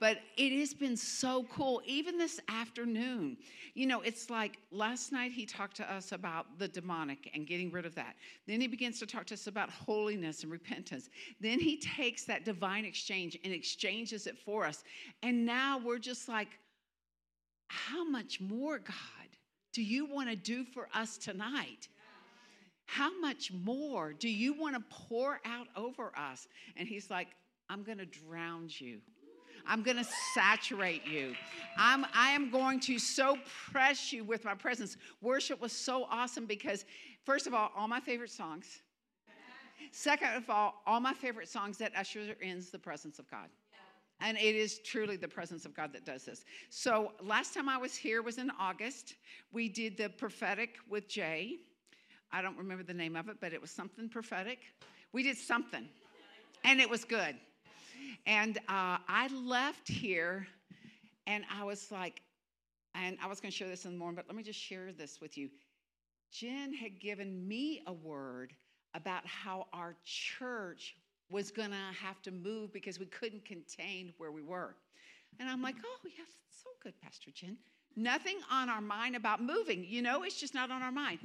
But it has been so cool, even this afternoon. You know, it's like last night he talked to us about the demonic and getting rid of that. Then he begins to talk to us about holiness and repentance. Then he takes that divine exchange and exchanges it for us. And now we're just like, how much more, God, do you want to do for us tonight? How much more do you want to pour out over us? And he's like, I'm going to drown you. I'm going to saturate you. I'm, I am going to so press you with my presence. Worship was so awesome because, first of all, all my favorite songs. Second of all, all my favorite songs that usher in the presence of God. And it is truly the presence of God that does this. So, last time I was here was in August. We did the prophetic with Jay. I don't remember the name of it, but it was something prophetic. We did something, and it was good. And uh, I left here and I was like, and I was going to share this in the morning, but let me just share this with you. Jen had given me a word about how our church was going to have to move because we couldn't contain where we were. And I'm like, oh, yeah, that's so good, Pastor Jen. Nothing on our mind about moving. You know, it's just not on our mind.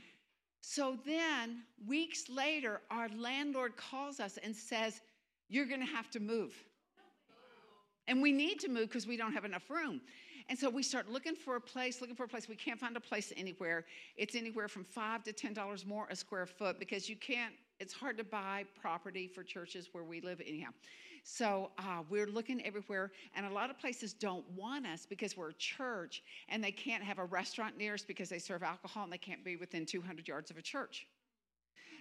So then, weeks later, our landlord calls us and says, You're going to have to move. And we need to move because we don't have enough room. And so we start looking for a place, looking for a place. We can't find a place anywhere. It's anywhere from five to ten dollars more a square foot because you can't. It's hard to buy property for churches where we live anyhow. So uh, we're looking everywhere, and a lot of places don't want us because we're a church, and they can't have a restaurant near us because they serve alcohol, and they can't be within 200 yards of a church.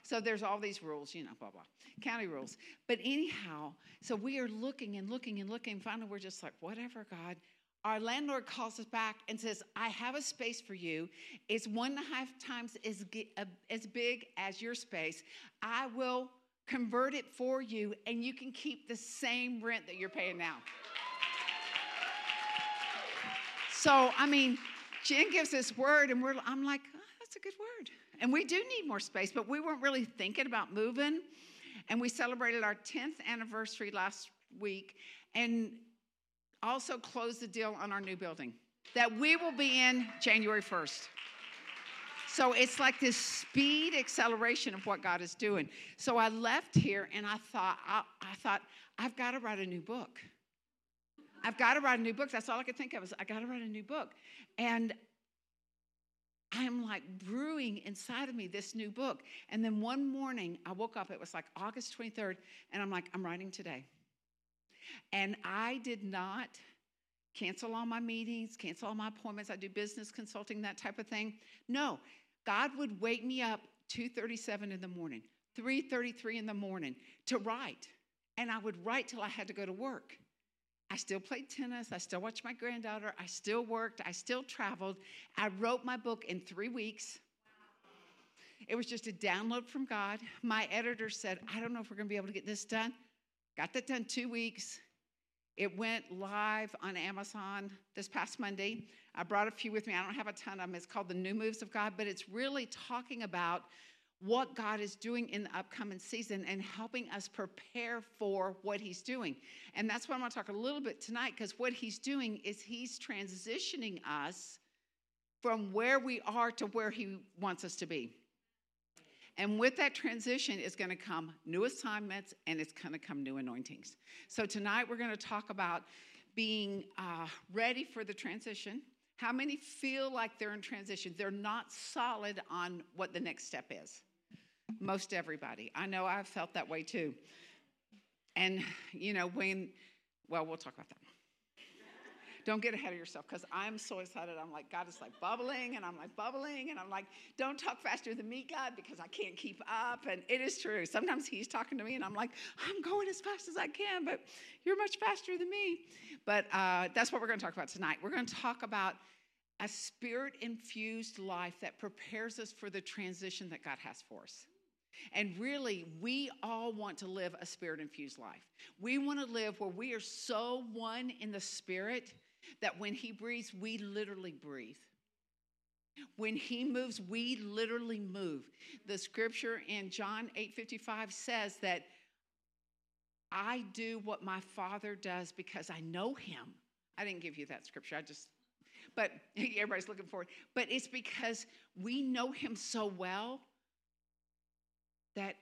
So there's all these rules, you know, blah, blah, county rules. But anyhow, so we are looking and looking and looking. Finally, we're just like, whatever, God. Our landlord calls us back and says, I have a space for you. It's one and a half times as, uh, as big as your space. I will convert it for you, and you can keep the same rent that you're paying now. So, I mean, Jen gives this word, and we're, I'm like, oh, that's a good word. And we do need more space, but we weren't really thinking about moving. And we celebrated our 10th anniversary last week and also closed the deal on our new building that we will be in January 1st. So it's like this speed acceleration of what God is doing. So I left here and I thought, I, I thought, I've got to write a new book. I've got to write a new book. That's all I could think of is I got to write a new book. And I'm like brewing inside of me this new book. And then one morning, I woke up, it was like August 23rd, and I'm like, I'm writing today. And I did not cancel all my meetings, cancel all my appointments. I do business consulting, that type of thing. No, God would wake me up 2:37 in the morning, 3:33 in the morning to write. And I would write till I had to go to work. I still played tennis. I still watched my granddaughter. I still worked. I still traveled. I wrote my book in three weeks. It was just a download from God. My editor said, I don't know if we're going to be able to get this done. Got that done two weeks. It went live on Amazon this past Monday. I brought a few with me. I don't have a ton of them. It's called The New Moves of God, but it's really talking about what God is doing in the upcoming season and helping us prepare for what He's doing. And that's what I'm going to talk a little bit tonight because what He's doing is He's transitioning us from where we are to where He wants us to be. And with that transition is going to come new assignments and it's going to come new anointings. So tonight we're going to talk about being uh, ready for the transition. How many feel like they're in transition? They're not solid on what the next step is. Most everybody. I know I've felt that way too. And, you know, when, well, we'll talk about that. Don't get ahead of yourself because I'm so excited. I'm like, God is like bubbling, and I'm like bubbling, and I'm like, don't talk faster than me, God, because I can't keep up. And it is true. Sometimes He's talking to me, and I'm like, I'm going as fast as I can, but you're much faster than me. But uh, that's what we're going to talk about tonight. We're going to talk about a spirit infused life that prepares us for the transition that God has for us. And really, we all want to live a spirit infused life. We want to live where we are so one in the spirit that when He breathes, we literally breathe. When he moves, we literally move. The scripture in John 8:55 says that I do what my Father does because I know Him. I didn't give you that scripture. I just, but everybody's looking for it. But it's because we know Him so well that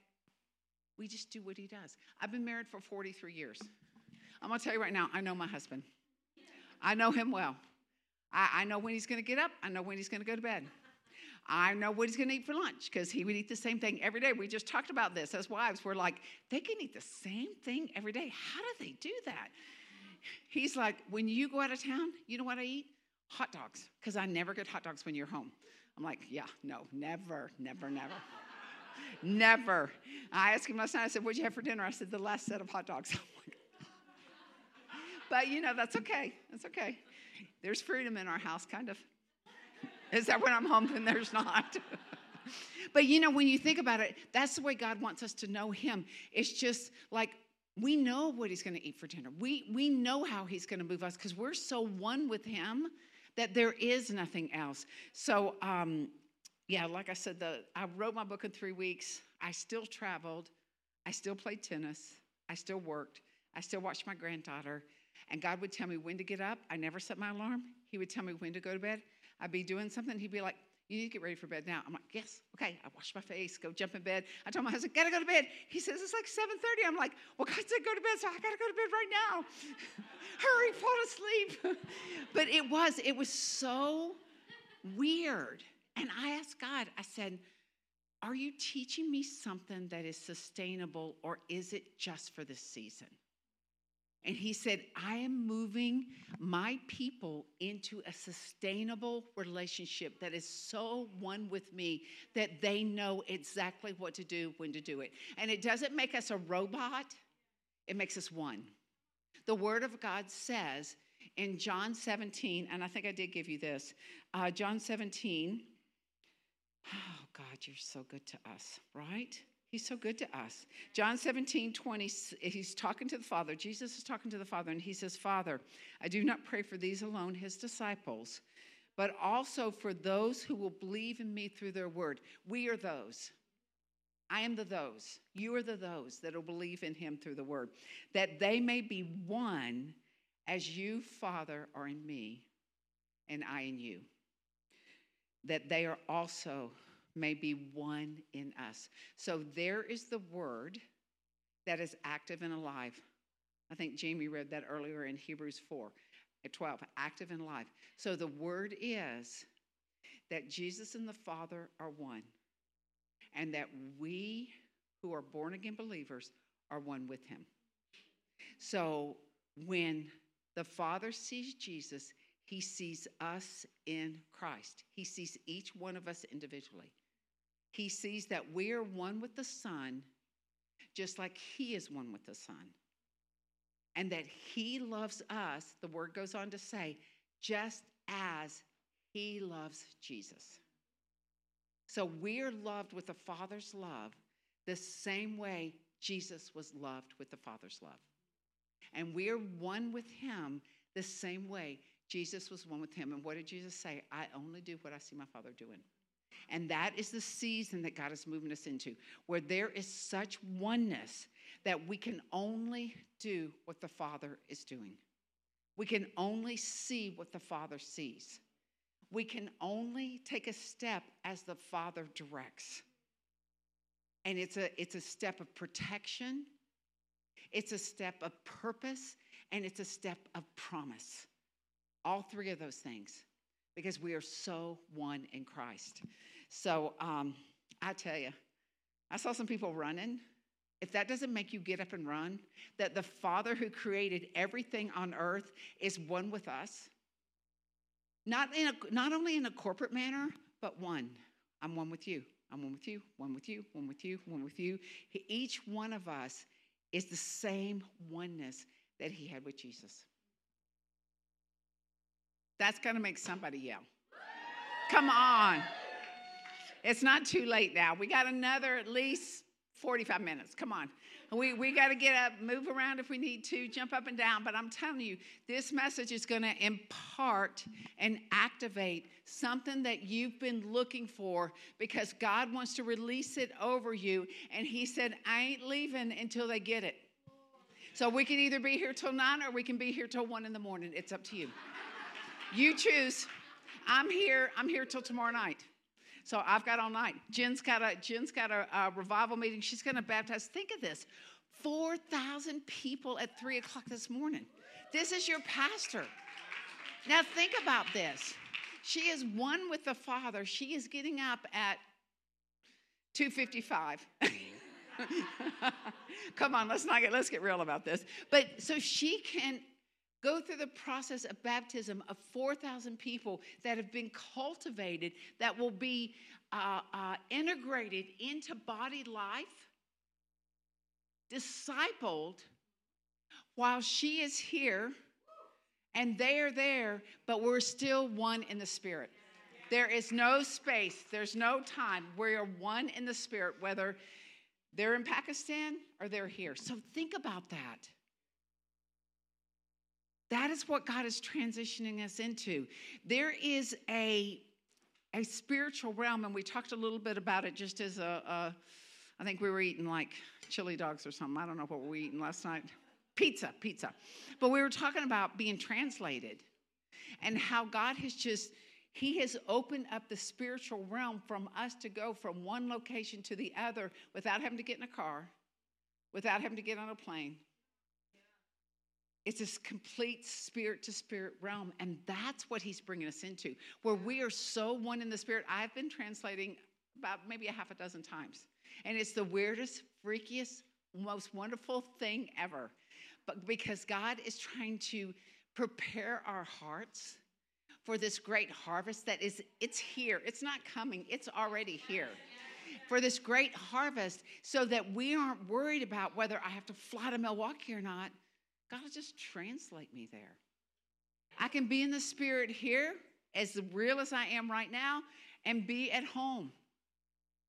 we just do what He does. I've been married for 43 years. I'm going to tell you right now, I know my husband. I know him well. I, I know when he's going to get up. I know when he's going to go to bed. I know what he's going to eat for lunch because he would eat the same thing every day. We just talked about this as wives. We're like, they can eat the same thing every day. How do they do that? He's like, when you go out of town, you know what I eat? Hot dogs because I never get hot dogs when you're home. I'm like, yeah, no, never, never, never. never. I asked him last night, I said, what'd you have for dinner? I said, the last set of hot dogs. but you know, that's okay. That's okay. There's freedom in our house, kind of. Is that when I'm home? Then there's not. but you know, when you think about it, that's the way God wants us to know Him. It's just like we know what He's going to eat for dinner. We we know how He's going to move us because we're so one with Him that there is nothing else. So, um, yeah, like I said, the I wrote my book in three weeks. I still traveled. I still played tennis. I still worked. I still watched my granddaughter. And God would tell me when to get up. I never set my alarm. He would tell me when to go to bed. I'd be doing something. He'd be like, You need to get ready for bed now. I'm like, Yes, okay. I wash my face, go jump in bed. I told my husband, Gotta go to bed. He says, It's like 7:30. I'm like, Well, God said go to bed, so I gotta go to bed right now. Hurry, fall asleep. but it was, it was so weird. And I asked God, I said, Are you teaching me something that is sustainable or is it just for this season? And he said, I am moving my people into a sustainable relationship that is so one with me that they know exactly what to do, when to do it. And it doesn't make us a robot, it makes us one. The Word of God says in John 17, and I think I did give you this, uh, John 17, oh God, you're so good to us, right? He's so good to us. John 17, 20, he's talking to the Father. Jesus is talking to the Father, and he says, Father, I do not pray for these alone, his disciples, but also for those who will believe in me through their word. We are those. I am the those. You are the those that will believe in him through the word, that they may be one as you, Father, are in me, and I in you, that they are also may be one in us. So there is the word that is active and alive. I think Jamie read that earlier in Hebrews 4 at 12, active and alive. So the word is that Jesus and the Father are one, and that we who are born again believers are one with him. So when the Father sees Jesus, he sees us in Christ. He sees each one of us individually. He sees that we are one with the Son, just like He is one with the Son. And that He loves us, the word goes on to say, just as He loves Jesus. So we're loved with the Father's love the same way Jesus was loved with the Father's love. And we're one with Him the same way Jesus was one with Him. And what did Jesus say? I only do what I see my Father doing. And that is the season that God is moving us into, where there is such oneness that we can only do what the Father is doing. We can only see what the Father sees. We can only take a step as the Father directs. And it's a, it's a step of protection, it's a step of purpose, and it's a step of promise. All three of those things because we are so one in Christ. So um, I tell you, I saw some people running. If that doesn't make you get up and run, that the Father who created everything on earth is one with us, not, in a, not only in a corporate manner, but one. I'm one with you. I'm one with you, one with you, one with you, one with you. Each one of us is the same oneness that he had with Jesus. That's going to make somebody yell. Come on. It's not too late now. We got another at least 45 minutes. Come on. We, we got to get up, move around if we need to, jump up and down. But I'm telling you, this message is going to impart and activate something that you've been looking for because God wants to release it over you. And He said, I ain't leaving until they get it. So we can either be here till nine or we can be here till one in the morning. It's up to you. You choose. I'm here. I'm here till tomorrow night. So I've got all night. Jen's got a Jen's got a, a revival meeting. She's going to baptize. Think of this: four thousand people at three o'clock this morning. This is your pastor. Now think about this. She is one with the Father. She is getting up at 255. Come on, let's not get let's get real about this. But so she can go through the process of baptism of 4,000 people that have been cultivated, that will be uh, uh, integrated into body life, discipled while she is here and they are there, but we're still one in the spirit. There is no space, there's no time. We are one in the spirit, whether they're in Pakistan or they're here. So think about that. That is what God is transitioning us into. There is a, a spiritual realm, and we talked a little bit about it just as a, a I think we were eating like chili dogs or something. I don't know what we were eating last night. Pizza, pizza. But we were talking about being translated and how God has just, He has opened up the spiritual realm from us to go from one location to the other without having to get in a car, without having to get on a plane, it's this complete spirit to spirit realm. And that's what he's bringing us into, where we are so one in the spirit. I've been translating about maybe a half a dozen times. And it's the weirdest, freakiest, most wonderful thing ever. But because God is trying to prepare our hearts for this great harvest that is, it's here. It's not coming, it's already here. For this great harvest, so that we aren't worried about whether I have to fly to Milwaukee or not God will just translate me there. I can be in the spirit here, as real as I am right now, and be at home.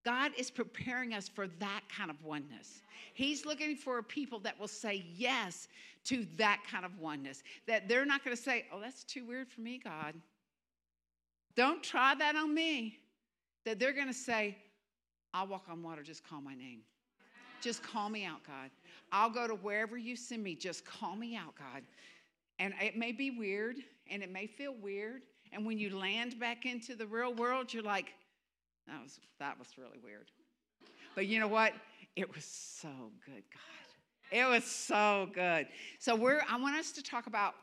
God is preparing us for that kind of oneness. He's looking for people that will say yes to that kind of oneness. That they're not going to say, oh, that's too weird for me, God. Don't try that on me. That they're going to say, I'll walk on water, just call my name. Just call me out, God. I'll go to wherever you send me. Just call me out, God. And it may be weird and it may feel weird. And when you land back into the real world, you're like, that was, that was really weird. But you know what? It was so good, God. It was so good. So we're I want us to talk about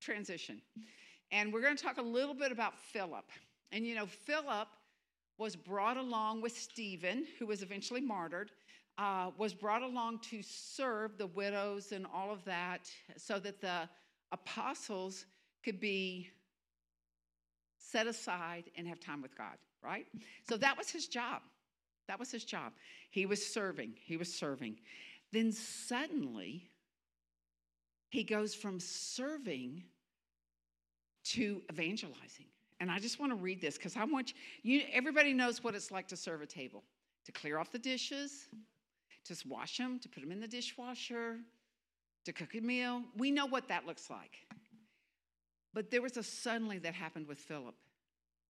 transition. And we're going to talk a little bit about Philip. And you know, Philip was brought along with Stephen, who was eventually martyred uh, was brought along to serve the widows and all of that so that the apostles could be set aside and have time with God, right? So that was his job. That was his job. He was serving, he was serving. Then suddenly, he goes from serving to evangelizing. And I just want to read this because I want you, you, everybody knows what it's like to serve a table to clear off the dishes, to wash them, to put them in the dishwasher, to cook a meal. We know what that looks like. But there was a suddenly that happened with Philip.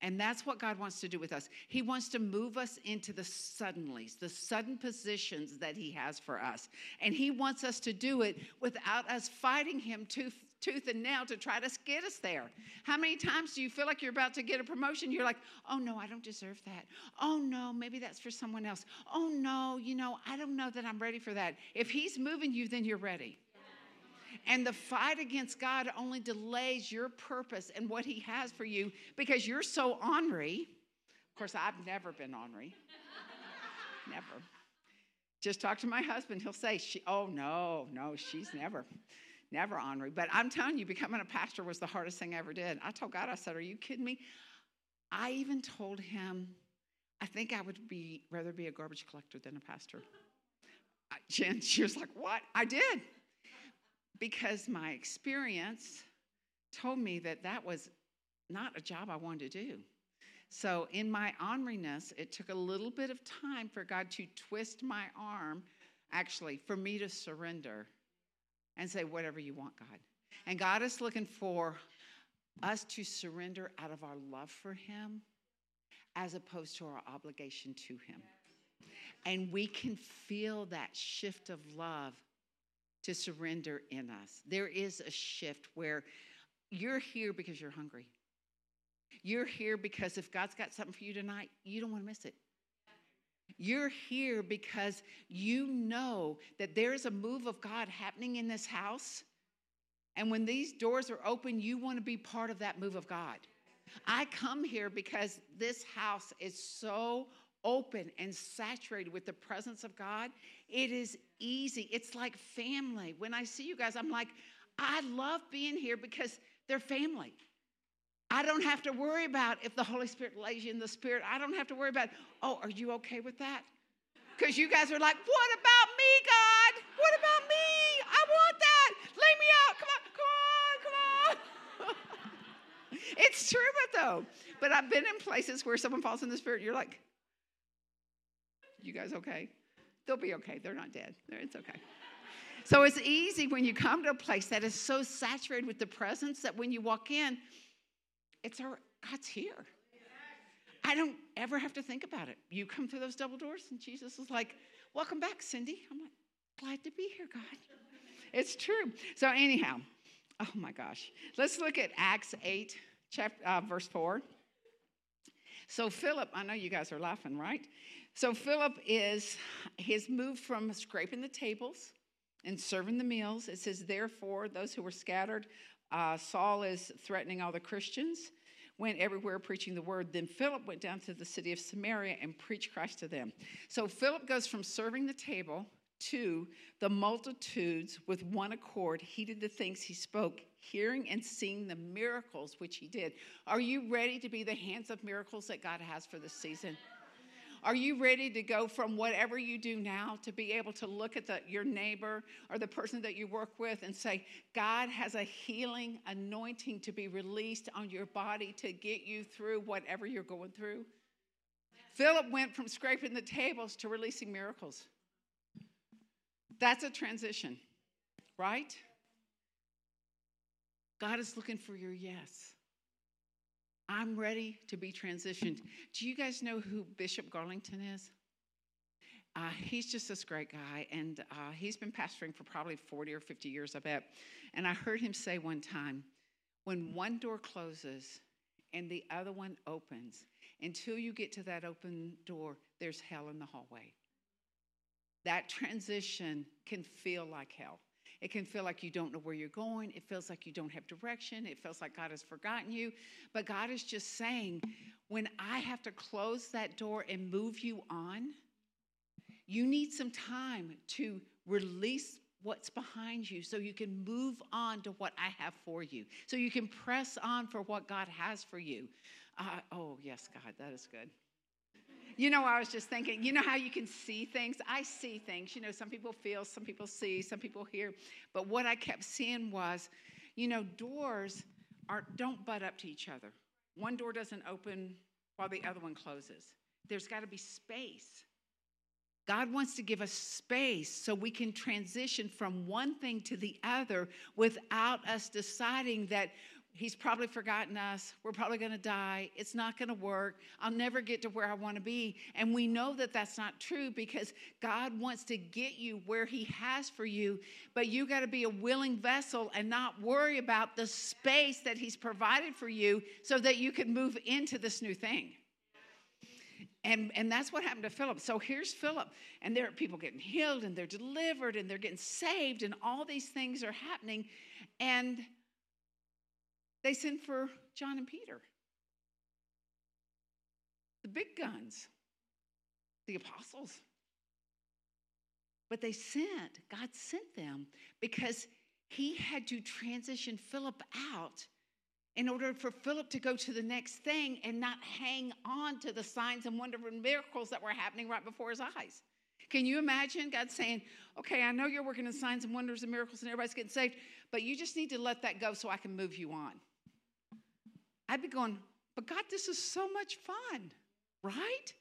And that's what God wants to do with us. He wants to move us into the suddenlies, the sudden positions that He has for us. And He wants us to do it without us fighting Him tooth, tooth and nail to try to get us there. How many times do you feel like you're about to get a promotion? You're like, oh no, I don't deserve that. Oh no, maybe that's for someone else. Oh no, you know, I don't know that I'm ready for that. If He's moving you, then you're ready. And the fight against God only delays your purpose and what He has for you because you're so ornery. Of course, I've never been ornery. never. Just talk to my husband. He'll say, she, Oh, no, no, she's never, never ornery. But I'm telling you, becoming a pastor was the hardest thing I ever did. I told God, I said, Are you kidding me? I even told him, I think I would be rather be a garbage collector than a pastor. Jen, she was like, What? I did because my experience told me that that was not a job I wanted to do. So, in my orneriness, it took a little bit of time for God to twist my arm, actually, for me to surrender and say, Whatever you want, God. And God is looking for us to surrender out of our love for Him as opposed to our obligation to Him. And we can feel that shift of love to surrender in us. There is a shift where you're here because you're hungry. You're here because if God's got something for you tonight, you don't want to miss it. You're here because you know that there is a move of God happening in this house. And when these doors are open, you want to be part of that move of God. I come here because this house is so open and saturated with the presence of God. It is easy. It's like family. When I see you guys, I'm like, I love being here because they're family. I don't have to worry about if the Holy Spirit lays you in the Spirit. I don't have to worry about, oh, are you okay with that? Because you guys are like, what about me, God? What about me? I want that. Lay me out. Come on, come on, come on. it's true, but though. But I've been in places where someone falls in the Spirit, you're like, you guys okay? They'll be okay. They're not dead. It's okay. So it's easy when you come to a place that is so saturated with the presence that when you walk in, it's our God's here. I don't ever have to think about it. You come through those double doors, and Jesus is like, Welcome back, Cindy. I'm like, Glad to be here, God. It's true. So, anyhow, oh my gosh. Let's look at Acts 8, chapter, uh, verse 4. So, Philip, I know you guys are laughing, right? So, Philip is, his moved from scraping the tables and serving the meals. It says, Therefore, those who were scattered uh, Saul is threatening all the Christians, went everywhere preaching the word. Then Philip went down to the city of Samaria and preached Christ to them. So Philip goes from serving the table to the multitudes with one accord heeded the things he spoke, hearing and seeing the miracles which he did. Are you ready to be the hands of miracles that God has for this season? Are you ready to go from whatever you do now to be able to look at the, your neighbor or the person that you work with and say, God has a healing anointing to be released on your body to get you through whatever you're going through? Philip went from scraping the tables to releasing miracles. That's a transition, right? God is looking for your yes. I'm ready to be transitioned. Do you guys know who Bishop Garlington is? Uh, he's just this great guy, and uh, he's been pastoring for probably 40 or 50 years, I bet. And I heard him say one time when one door closes and the other one opens, until you get to that open door, there's hell in the hallway. That transition can feel like hell. It can feel like you don't know where you're going. It feels like you don't have direction. It feels like God has forgotten you. But God is just saying, when I have to close that door and move you on, you need some time to release what's behind you so you can move on to what I have for you. So you can press on for what God has for you. Uh, oh, yes, God, that is good. You know, I was just thinking, you know how you can see things? I see things. You know, some people feel, some people see, some people hear. But what I kept seeing was, you know, doors are don't butt up to each other. One door doesn't open while the other one closes. There's got to be space. God wants to give us space so we can transition from one thing to the other without us deciding that He's probably forgotten us. We're probably going to die. It's not going to work. I'll never get to where I want to be. And we know that that's not true because God wants to get you where He has for you, but you got to be a willing vessel and not worry about the space that He's provided for you so that you can move into this new thing. And, and that's what happened to Philip. So here's Philip, and there are people getting healed, and they're delivered, and they're getting saved, and all these things are happening. And they sent for John and Peter, the big guns, the apostles. But they sent, God sent them because he had to transition Philip out in order for Philip to go to the next thing and not hang on to the signs and wonder and miracles that were happening right before his eyes. Can you imagine God saying, Okay, I know you're working in signs and wonders and miracles and everybody's getting saved, but you just need to let that go so I can move you on? I'd be going, but God, this is so much fun, right?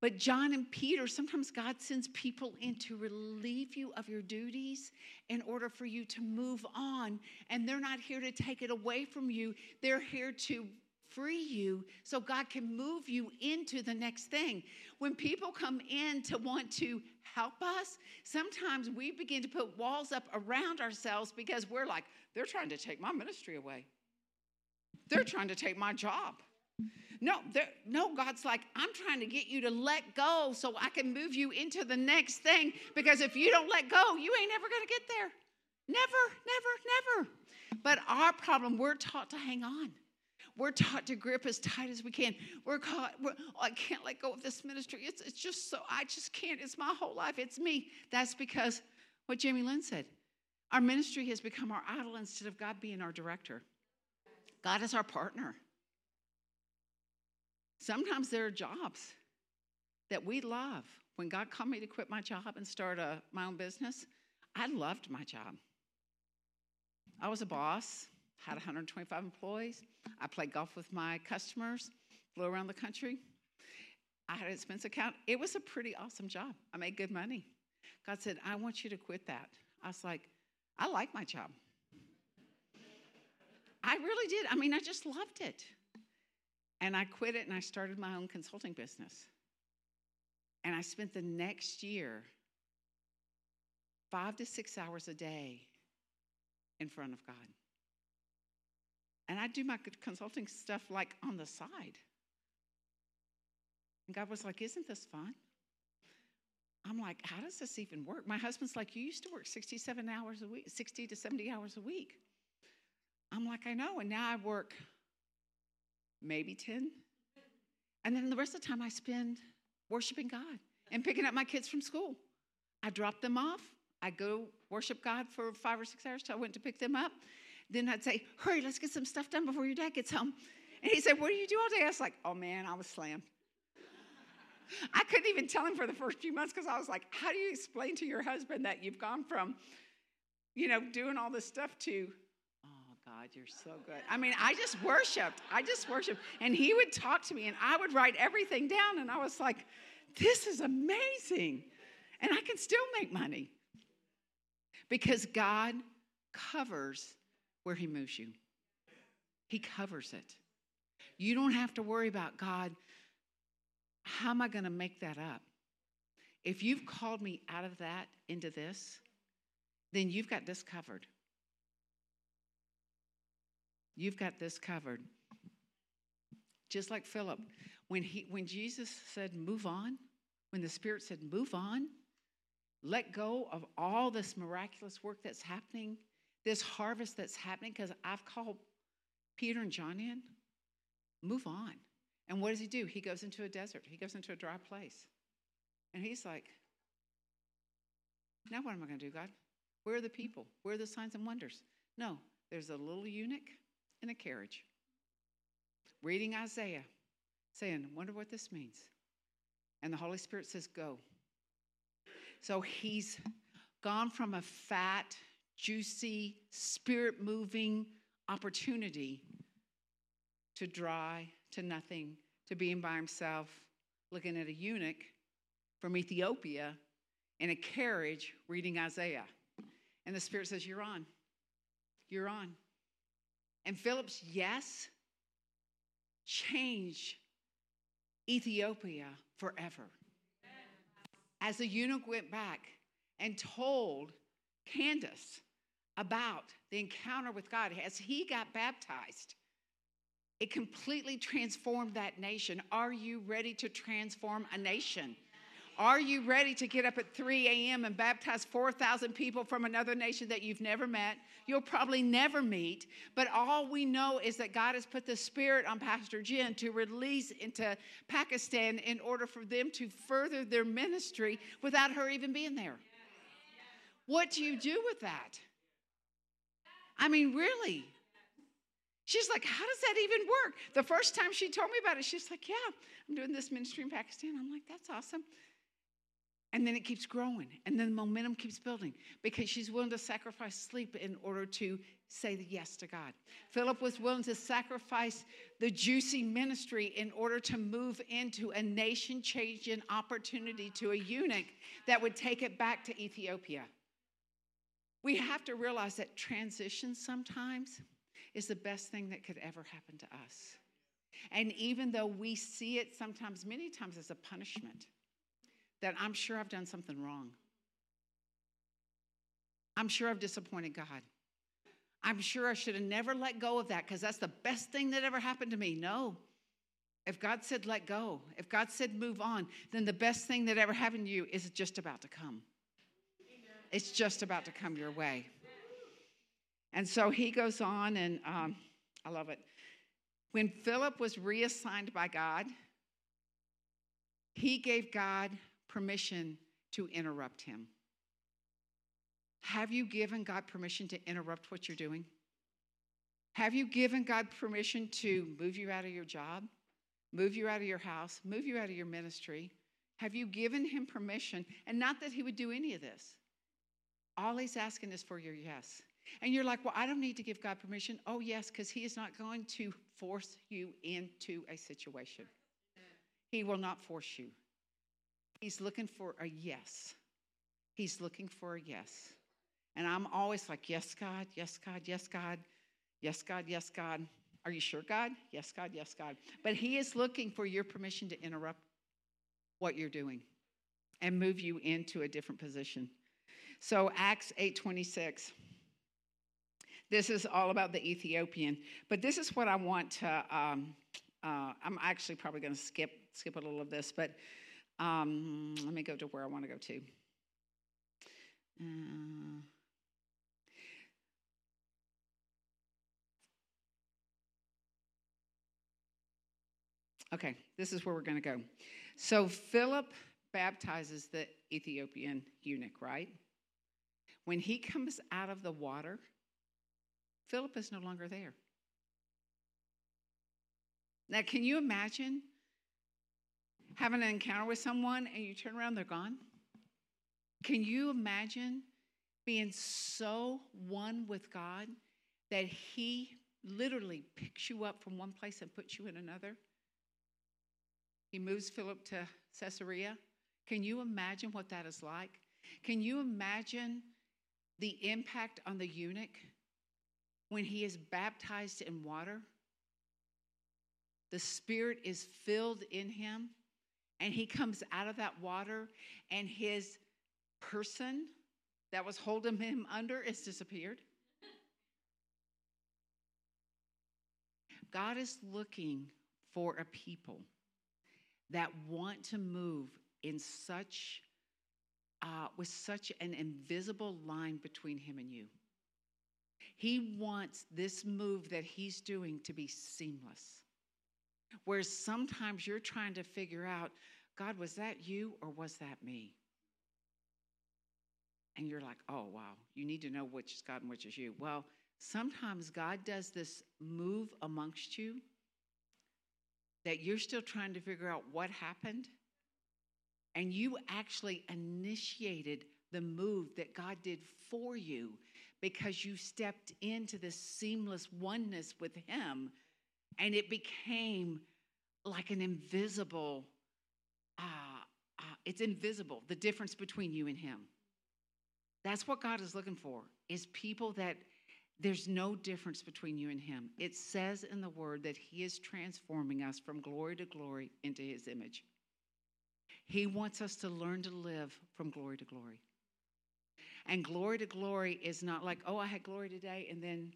But John and Peter, sometimes God sends people in to relieve you of your duties in order for you to move on. And they're not here to take it away from you, they're here to free you so God can move you into the next thing. When people come in to want to help us, sometimes we begin to put walls up around ourselves because we're like, they're trying to take my ministry away. They're trying to take my job. No, no, God's like, I'm trying to get you to let go so I can move you into the next thing. Because if you don't let go, you ain't ever going to get there. Never, never, never. But our problem, we're taught to hang on. We're taught to grip as tight as we can. We're caught, we're, oh, I can't let go of this ministry. It's, it's just so, I just can't. It's my whole life. It's me. That's because what Jamie Lynn said. Our ministry has become our idol instead of God being our director. God is our partner. Sometimes there are jobs that we love. When God called me to quit my job and start a, my own business, I loved my job. I was a boss, had 125 employees. I played golf with my customers, flew around the country. I had an expense account. It was a pretty awesome job. I made good money. God said, I want you to quit that. I was like, I like my job. I really did. I mean, I just loved it. And I quit it and I started my own consulting business. And I spent the next year five to six hours a day in front of God. And I do my consulting stuff like on the side. And God was like, Isn't this fun? I'm like, How does this even work? My husband's like, You used to work 67 hours a week, 60 to 70 hours a week. I'm like, I know. And now I work maybe 10. And then the rest of the time I spend worshiping God and picking up my kids from school. I drop them off. I go worship God for five or six hours till I went to pick them up. Then I'd say, Hurry, let's get some stuff done before your dad gets home. And he said, What do you do all day? I was like, Oh man, I was slammed. I couldn't even tell him for the first few months because I was like, How do you explain to your husband that you've gone from, you know, doing all this stuff to, God, you're so good. I mean, I just worshiped. I just worshiped. And he would talk to me and I would write everything down. And I was like, This is amazing. And I can still make money because God covers where He moves you. He covers it. You don't have to worry about God, how am I going to make that up? If you've called me out of that into this, then you've got this covered. You've got this covered. Just like Philip, when, he, when Jesus said, move on, when the Spirit said, move on, let go of all this miraculous work that's happening, this harvest that's happening, because I've called Peter and John in. Move on. And what does he do? He goes into a desert, he goes into a dry place. And he's like, now what am I going to do, God? Where are the people? Where are the signs and wonders? No, there's a little eunuch in a carriage reading Isaiah, saying, Wonder what this means. And the Holy Spirit says, Go. So he's gone from a fat, juicy, spirit moving opportunity to dry, to nothing, to being by himself, looking at a eunuch from Ethiopia in a carriage reading Isaiah. And the Spirit says, You're on. You're on. And Philip's yes changed Ethiopia forever as the eunuch went back and told Candace about the encounter with God, as he got baptized, it completely transformed that nation. Are you ready to transform a nation? Are you ready to get up at 3 a.m. and baptize 4,000 people from another nation that you've never met? You'll probably never meet, but all we know is that God has put the Spirit on Pastor Jen to release into Pakistan in order for them to further their ministry without her even being there. What do you do with that? I mean, really? She's like, How does that even work? The first time she told me about it, she's like, Yeah, I'm doing this ministry in Pakistan. I'm like, That's awesome. And then it keeps growing, and then the momentum keeps building because she's willing to sacrifice sleep in order to say the yes to God. Philip was willing to sacrifice the juicy ministry in order to move into a nation changing opportunity to a eunuch that would take it back to Ethiopia. We have to realize that transition sometimes is the best thing that could ever happen to us. And even though we see it sometimes, many times, as a punishment, that I'm sure I've done something wrong. I'm sure I've disappointed God. I'm sure I should have never let go of that because that's the best thing that ever happened to me. No. If God said let go, if God said move on, then the best thing that ever happened to you is just about to come. It's just about to come your way. And so he goes on, and um, I love it. When Philip was reassigned by God, he gave God permission to interrupt him. Have you given God permission to interrupt what you're doing? Have you given God permission to move you out of your job, move you out of your house, move you out of your ministry? Have you given him permission? And not that he would do any of this. All he's asking is for your yes. And you're like, well, I don't need to give God permission. Oh, yes, because he is not going to force you into a situation. He will not force you. He's looking for a yes. He's looking for a yes. And I'm always like, yes, God, yes, God, yes, God, yes, God, yes, God. Are you sure, God? Yes, God, yes, God. But He is looking for your permission to interrupt what you're doing and move you into a different position. So Acts 8:26. This is all about the Ethiopian, but this is what I want to. Um, uh, I'm actually probably going to skip skip a little of this, but um, let me go to where I want to go to. Uh, Okay, this is where we're going to go. So Philip baptizes the Ethiopian eunuch, right? When he comes out of the water, Philip is no longer there. Now, can you imagine having an encounter with someone and you turn around, they're gone? Can you imagine being so one with God that He literally picks you up from one place and puts you in another? He moves Philip to Caesarea. Can you imagine what that is like? Can you imagine the impact on the eunuch when he is baptized in water? The Spirit is filled in him, and he comes out of that water, and his person that was holding him under is disappeared. God is looking for a people that want to move in such uh, with such an invisible line between him and you. He wants this move that he's doing to be seamless. Whereas sometimes you're trying to figure out, God, was that you or was that me? And you're like, oh, wow, you need to know which is God and which is you. Well, sometimes God does this move amongst you that you're still trying to figure out what happened, and you actually initiated the move that God did for you because you stepped into this seamless oneness with Him, and it became like an invisible, uh, uh, it's invisible, the difference between you and Him. That's what God is looking for, is people that there's no difference between you and him. It says in the word that he is transforming us from glory to glory into his image. He wants us to learn to live from glory to glory. And glory to glory is not like, oh, I had glory today, and then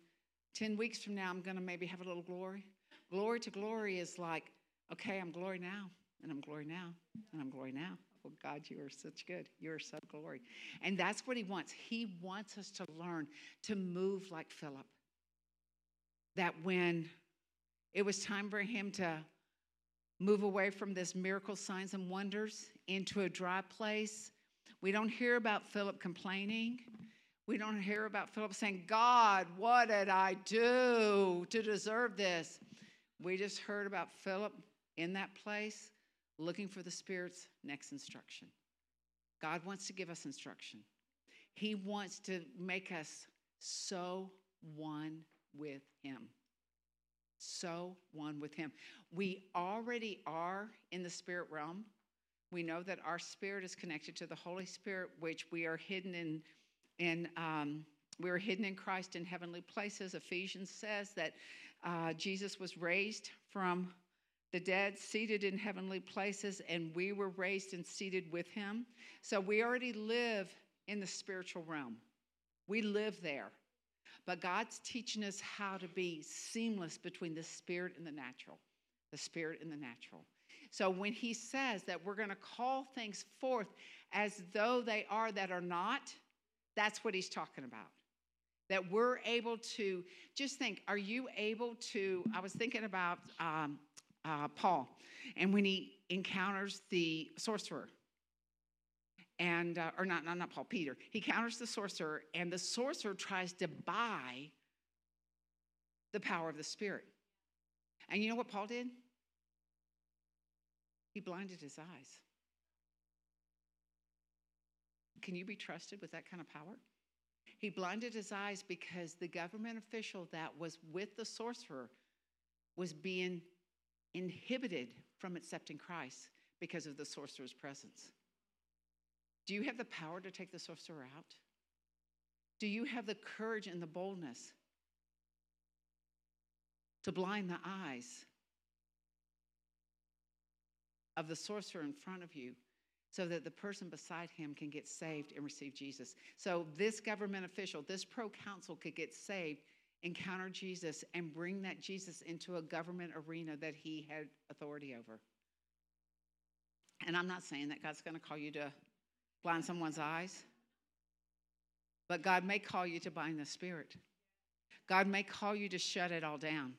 10 weeks from now, I'm going to maybe have a little glory. Glory to glory is like, okay, I'm glory now, and I'm glory now, and I'm glory now. Oh, God, you are such good. You are so glory. And that's what he wants. He wants us to learn to move like Philip. That when it was time for him to move away from this miracle signs and wonders into a dry place, we don't hear about Philip complaining. We don't hear about Philip saying, God, what did I do to deserve this? We just heard about Philip in that place looking for the Spirit's next instruction. God wants to give us instruction. He wants to make us so one with Him. So one with Him. We already are in the spirit realm. We know that our spirit is connected to the Holy Spirit, which we are hidden in. in um, we are hidden in Christ in heavenly places. Ephesians says that uh, Jesus was raised from the dead seated in heavenly places, and we were raised and seated with him. So we already live in the spiritual realm. We live there. But God's teaching us how to be seamless between the spirit and the natural. The spirit and the natural. So when he says that we're going to call things forth as though they are that are not, that's what he's talking about. That we're able to just think, are you able to? I was thinking about um, uh, Paul, and when he encounters the sorcerer, and uh, or not, not not Paul, Peter, he encounters the sorcerer, and the sorcerer tries to buy the power of the Spirit. And you know what Paul did? He blinded his eyes. Can you be trusted with that kind of power? He blinded his eyes because the government official that was with the sorcerer was being inhibited from accepting Christ because of the sorcerer's presence. Do you have the power to take the sorcerer out? Do you have the courage and the boldness to blind the eyes of the sorcerer in front of you so that the person beside him can get saved and receive Jesus? So, this government official, this proconsul could get saved encounter Jesus and bring that Jesus into a government arena that he had authority over. And I'm not saying that God's going to call you to blind someone's eyes, but God may call you to bind the spirit. God may call you to shut it all down.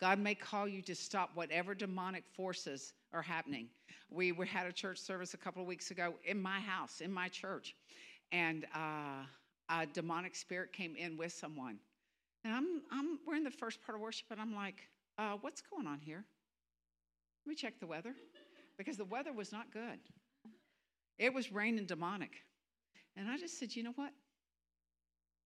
God may call you to stop whatever demonic forces are happening. We had a church service a couple of weeks ago in my house, in my church, and uh, a demonic spirit came in with someone and I'm, I'm, we're in the first part of worship, and I'm like, uh, what's going on here? Let me check the weather because the weather was not good. It was raining demonic. And I just said, you know what?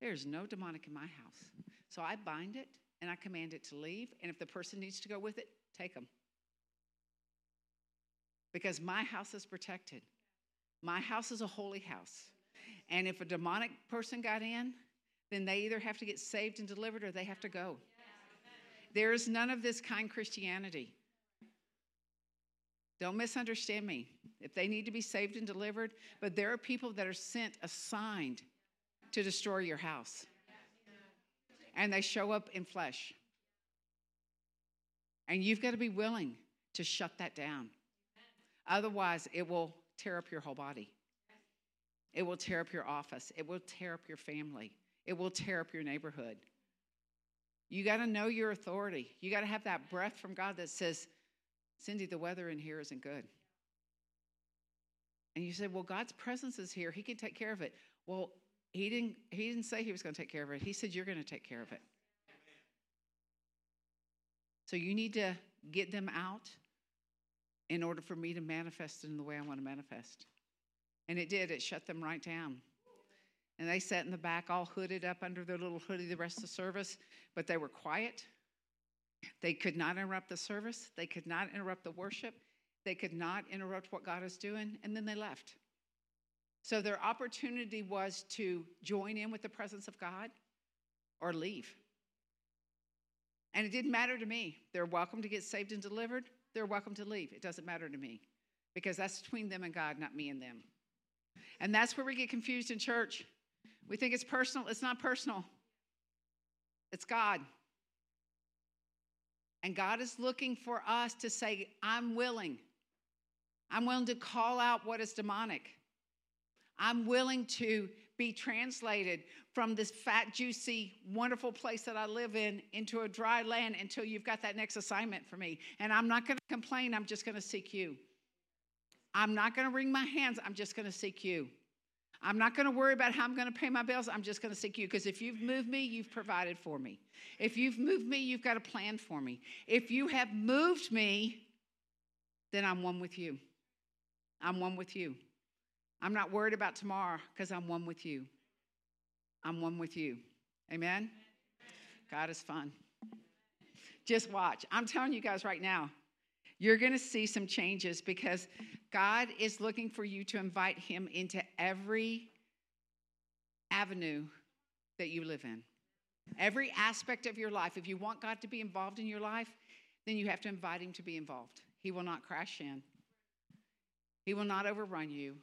There's no demonic in my house. So I bind it and I command it to leave. And if the person needs to go with it, take them. Because my house is protected. My house is a holy house. And if a demonic person got in, then they either have to get saved and delivered or they have to go. There is none of this kind Christianity. Don't misunderstand me. If they need to be saved and delivered, but there are people that are sent, assigned to destroy your house. And they show up in flesh. And you've got to be willing to shut that down. Otherwise, it will tear up your whole body. It will tear up your office. It will tear up your family. It will tear up your neighborhood. You got to know your authority. You got to have that breath from God that says, Cindy, the weather in here isn't good. And you said, Well, God's presence is here. He can take care of it. Well, he didn't, he didn't say he was going to take care of it. He said, You're going to take care of it. So you need to get them out in order for me to manifest in the way I want to manifest. And it did, it shut them right down. And they sat in the back, all hooded up under their little hoodie the rest of the service, but they were quiet. They could not interrupt the service, they could not interrupt the worship, they could not interrupt what God is doing, and then they left. So their opportunity was to join in with the presence of God or leave. And it didn't matter to me. They're welcome to get saved and delivered, they're welcome to leave. It doesn't matter to me because that's between them and God, not me and them. And that's where we get confused in church. We think it's personal. It's not personal, it's God. And God is looking for us to say, I'm willing. I'm willing to call out what is demonic. I'm willing to be translated from this fat, juicy, wonderful place that I live in into a dry land until you've got that next assignment for me. And I'm not going to complain, I'm just going to seek you. I'm not going to wring my hands, I'm just going to seek you. I'm not going to worry about how I'm going to pay my bills. I'm just going to seek you because if you've moved me, you've provided for me. If you've moved me, you've got a plan for me. If you have moved me, then I'm one with you. I'm one with you. I'm not worried about tomorrow because I'm one with you. I'm one with you. Amen? God is fun. Just watch. I'm telling you guys right now, you're going to see some changes because God is looking for you to invite Him into every avenue that you live in, every aspect of your life. If you want God to be involved in your life, then you have to invite him to be involved. He will not crash in, he will not overrun you,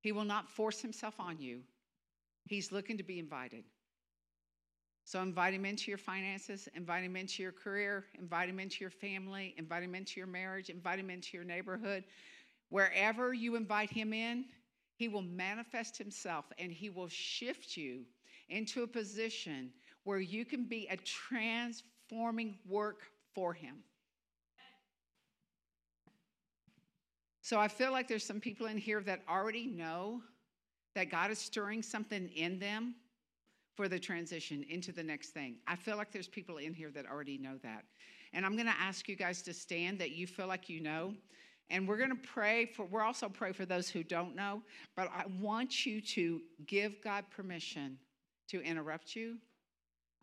he will not force himself on you. He's looking to be invited. So invite him into your finances, invite him into your career, invite him into your family, invite him into your marriage, invite him into your neighborhood. Wherever you invite him in, he will manifest himself and he will shift you into a position where you can be a transforming work for him. So I feel like there's some people in here that already know that God is stirring something in them for the transition into the next thing. I feel like there's people in here that already know that. And I'm going to ask you guys to stand that you feel like you know. And we're going to pray for, we're also pray for those who don't know, but I want you to give God permission to interrupt you.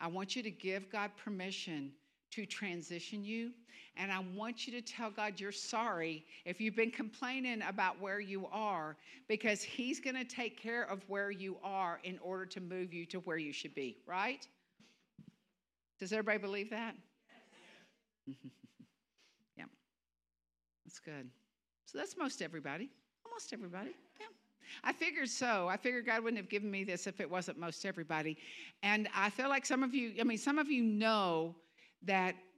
I want you to give God permission to transition you. And I want you to tell God you're sorry if you've been complaining about where you are, because He's going to take care of where you are in order to move you to where you should be, right? Does everybody believe that? yeah. That's good. So that's most everybody. Almost everybody. Yeah. I figured so. I figured God wouldn't have given me this if it wasn't most everybody. And I feel like some of you, I mean, some of you know that